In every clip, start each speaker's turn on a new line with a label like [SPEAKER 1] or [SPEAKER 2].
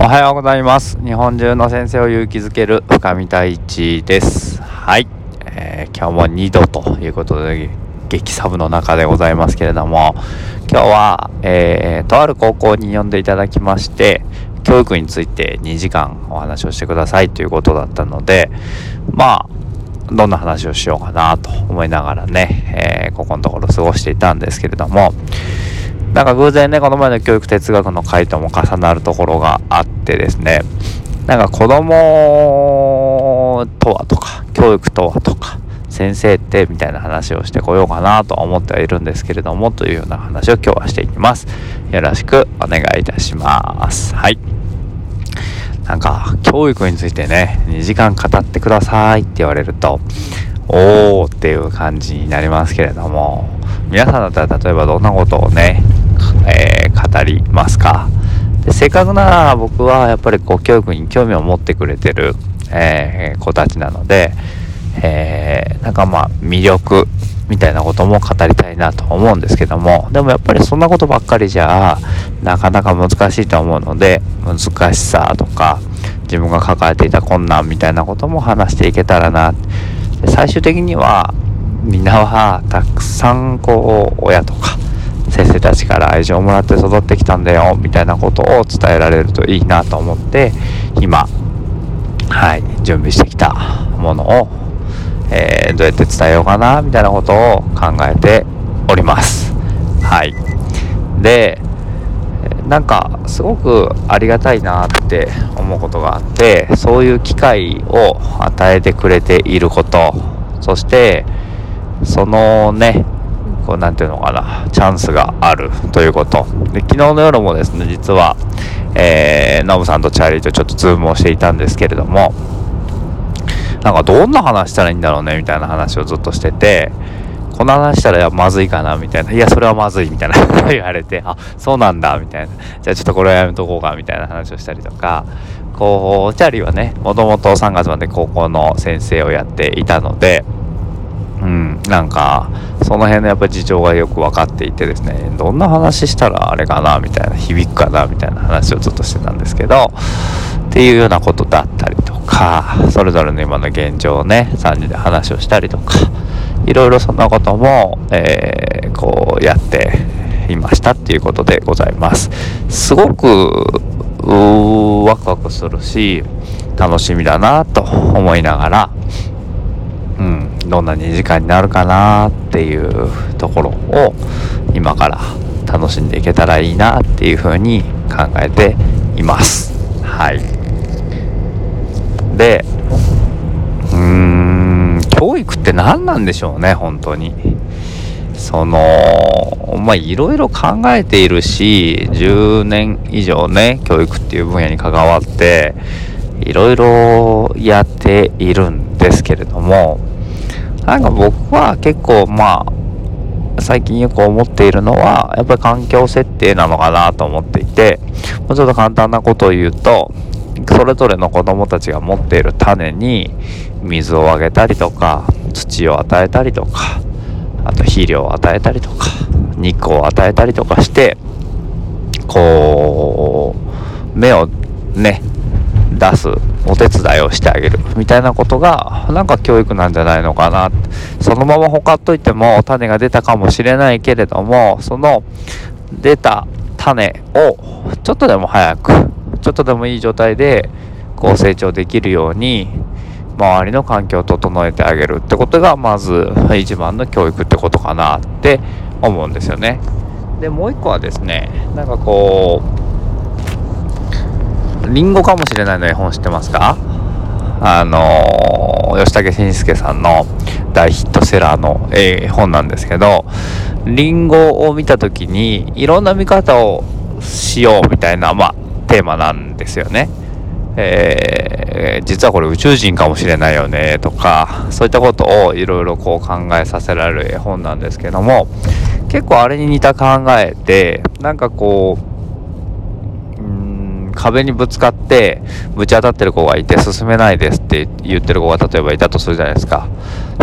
[SPEAKER 1] おはようございます。日本中の先生を勇気づける深見太一です。はい、えー、今日も2度ということで激サブの中でございますけれども今日は、えー、とある高校に呼んでいただきまして教育について2時間お話をしてくださいということだったのでまあどんな話をしようかなと思いながらね、えー、ここのところ過ごしていたんですけれどもなんか偶然ねこの前の教育哲学の回とも重なるところがあってですね。なんか子供とはとか教育とはとか先生ってみたいな話をしてこようかなと思ってはいるんですけれどもというような話を今日はしていきます。よろしくお願いいたします。はい。なんか教育についてね2時間語ってくださいって言われるとおーっていう感じになりますけれども。皆さんだったら例えばどんなことをね、えー、語りますか？でせっかくなら僕はやっぱりこう教育に興味を持ってくれてる、えー、子たちなので、えー、なんかまあ魅力みたいなことも語りたいなと思うんですけどもでもやっぱりそんなことばっかりじゃなかなか難しいと思うので難しさとか自分が抱えていた困難みたいなことも話していけたらな最終的にはみんなはたくさんこう親とか先生たちから愛情をもらって育ってきたんだよみたいなことを伝えられるといいなと思って今はい準備してきたものを、えー、どうやって伝えようかなみたいなことを考えております。はい。でなんかすごくありがたいなって思うことがあってそういう機会を与えてくれていること。そしてそのねこう何ていうのかなチャンスがあるということ。で昨日の夜もですね実はえー、ノブさんとチャーリーとちょっとズームをしていたんですけれどもなんかどんな話したらいいんだろうねみたいな話をずっとしててこの話したらまずいかなみたいな、いや、それはまずいみたいな。言われて、あ、そうなんだみたいな、じゃあちょっとこれはやめとこうかみたいな話をしたりとか、こう、チャーリーはね、もともと3月まで高校の先生をやっていたので、なんか、その辺のやっぱ事情がよく分かっていてですね、どんな話したらあれかなみたいな、響くかなみたいな話をずっとしてたんですけど、っていうようなことだったりとか、それぞれの今の現状をね、3人で話をしたりとか、いろいろそんなことも、えー、こうやっていましたっていうことでございます。すごくワクワクするし楽しみだなと思いながらどんな2時間になるかなっていうところを今から楽しんでいけたらいいなっていうふうに考えています。はい。でうーん教育って何なんでしょうね本当に。そのまあいろいろ考えているし10年以上ね教育っていう分野に関わっていろいろやっているんですけれどもなんか僕は結構まあ最近よく思っているのはやっぱり環境設定なのかなと思っていてもうちょっと簡単なことを言うとそれぞれの子供たちが持っている種に水をあげたりとか土を与えたりとかあと肥料を与えたりとか日光を与えたりとかしてこう芽をね出すお手伝いをしてあげるみたいなことがなんか教育なんじゃないのかなそのままほかっといても種が出たかもしれないけれどもその出た種をちょっとでも早くちょっとでもいい状態でこう成長できるように周りの環境を整えてあげるってことがまず一番の教育ってことかなって思うんですよね。でもう一個はですねなんかこうりんごかもしれないの絵本知ってますか？あの吉武慎介さんの大ヒットセラーの絵本なんですけどりんごを見た時にいろんな見方をしようみたいなまあテーマなんですよね。えー、実はこれ宇宙人かもしれないよねとかそういったことをいろいろこう考えさせられる絵本なんですけども結構あれに似た考えでなんかこう壁にぶつかってぶち当たってる子がいて進めないですって言ってる子が例えばいたとするじゃないですか。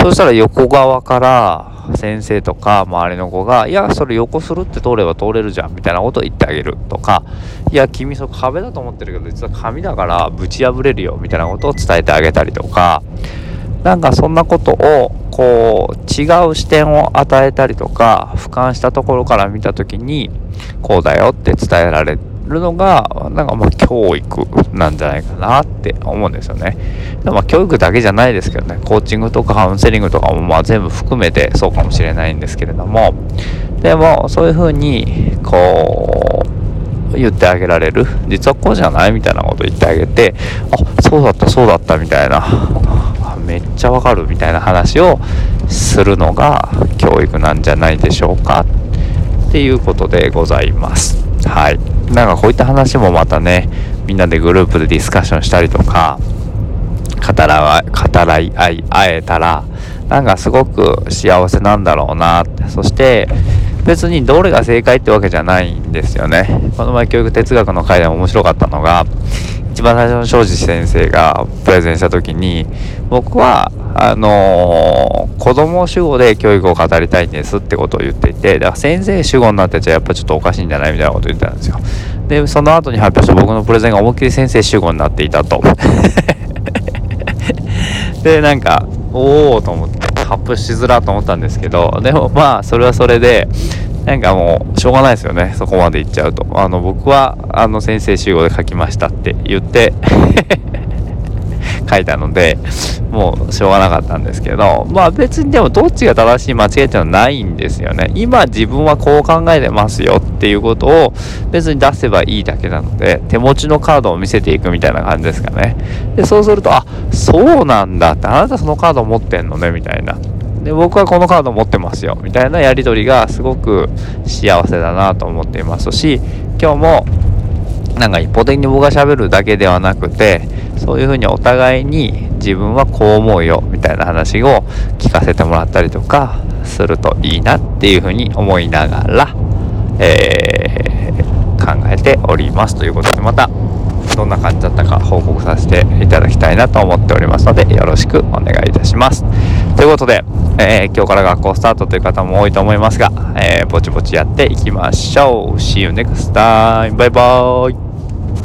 [SPEAKER 1] そしたら横側から先生とか周りの子が「いやそれ横するって通れば通れるじゃん」みたいなことを言ってあげるとか「いや君そこ壁だと思ってるけど実は紙だからぶち破れるよ」みたいなことを伝えてあげたりとか。なんかそんなことをこう違う視点を与えたりとか俯瞰したところから見た時にこうだよって伝えられてるのがなんかまあ教育なんじゃないかなって思うんですよね。でまあ教育だけじゃないですけどねコーチングとかカウンセリングとかもまあ全部含めてそうかもしれないんですけれどもでもそういうふうにこう言ってあげられる実はこうじゃないみたいなこと言ってあげてあそうだったそうだったみたいなめっちゃわかるみたいな話をするのが教育なんじゃないでしょうかっていうことでございますはい。なんかこういった話もまたねみんなでグループでディスカッションしたりとか語ら語らい合えたらなんかすごく幸せなんだろうなって。そして別にどれが正解ってわけじゃないんですよね。この前教育哲学の回でも面白かったのが一番最初の庄司先生がプレゼンした時に僕はあのー、子供主語で教育を語りたいんですってことを言っていてだから先生主語になってちゃやっぱちょっとおかしいんじゃないみたいなことを言ってたんですよ。でその後に発表した僕のプレゼンが思いっきり先生主語になっていたと。でなんかおおと思って発表しづらと思ったんですけどでもまあそれはそれでなんかもうしょうがないですよね。そこまで言っちゃうと。あの僕はあの先生集合で書きましたって言って書いたのでもうしょうがなかったんですけどまあ別にでもどっちが正しい間違いっていうのはないんですよね。今自分はこう考えてますよっていうことを別に出せばいいだけなので手持ちのカードを見せていくみたいな感じですかね。でそうするとあそうなんだってあなたそのカード持ってんのねみたいな。で僕はこのカード持ってますよみたいなやり取りがすごく幸せだなと思っていますし今日もなんか一方的に僕がしゃべるだけではなくてそういうふうにお互いに自分はこう思うよみたいな話を聞かせてもらったりとかするといいなっていうふうに思いながら、えー、考えておりますということでまたどんな感じだったか報告させていただきたいなと思っておりますのでよろしくお願いいたします。ということで、えー、今日から学校スタートという方も多いと思いますが、えー、ぼちぼちやっていきましょう。See you next time! バイバーイ